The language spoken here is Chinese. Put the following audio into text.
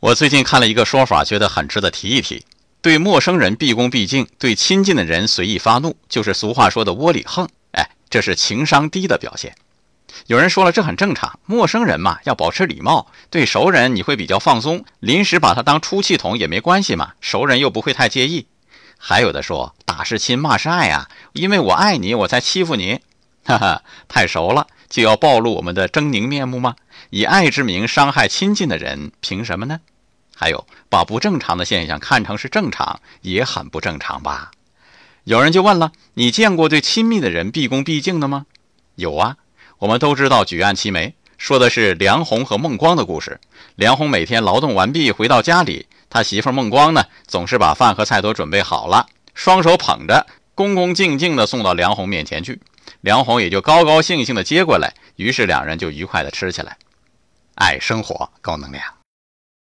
我最近看了一个说法，觉得很值得提一提：对陌生人毕恭毕敬，对亲近的人随意发怒，就是俗话说的窝里横。哎，这是情商低的表现。有人说了，这很正常，陌生人嘛，要保持礼貌。对熟人你会比较放松，临时把他当出气筒也没关系嘛，熟人又不会太介意。还有的说，打是亲，骂是爱啊，因为我爱你，我才欺负你。哈哈，太熟了。就要暴露我们的狰狞面目吗？以爱之名伤害亲近的人，凭什么呢？还有，把不正常的现象看成是正常，也很不正常吧？有人就问了：你见过对亲密的人毕恭毕敬的吗？有啊，我们都知道举案齐眉，说的是梁红和孟光的故事。梁红每天劳动完毕回到家里，他媳妇孟光呢，总是把饭和菜都准备好了，双手捧着，恭恭敬敬地送到梁红面前去。梁红也就高高兴兴地接过来，于是两人就愉快地吃起来。爱生活，高能量。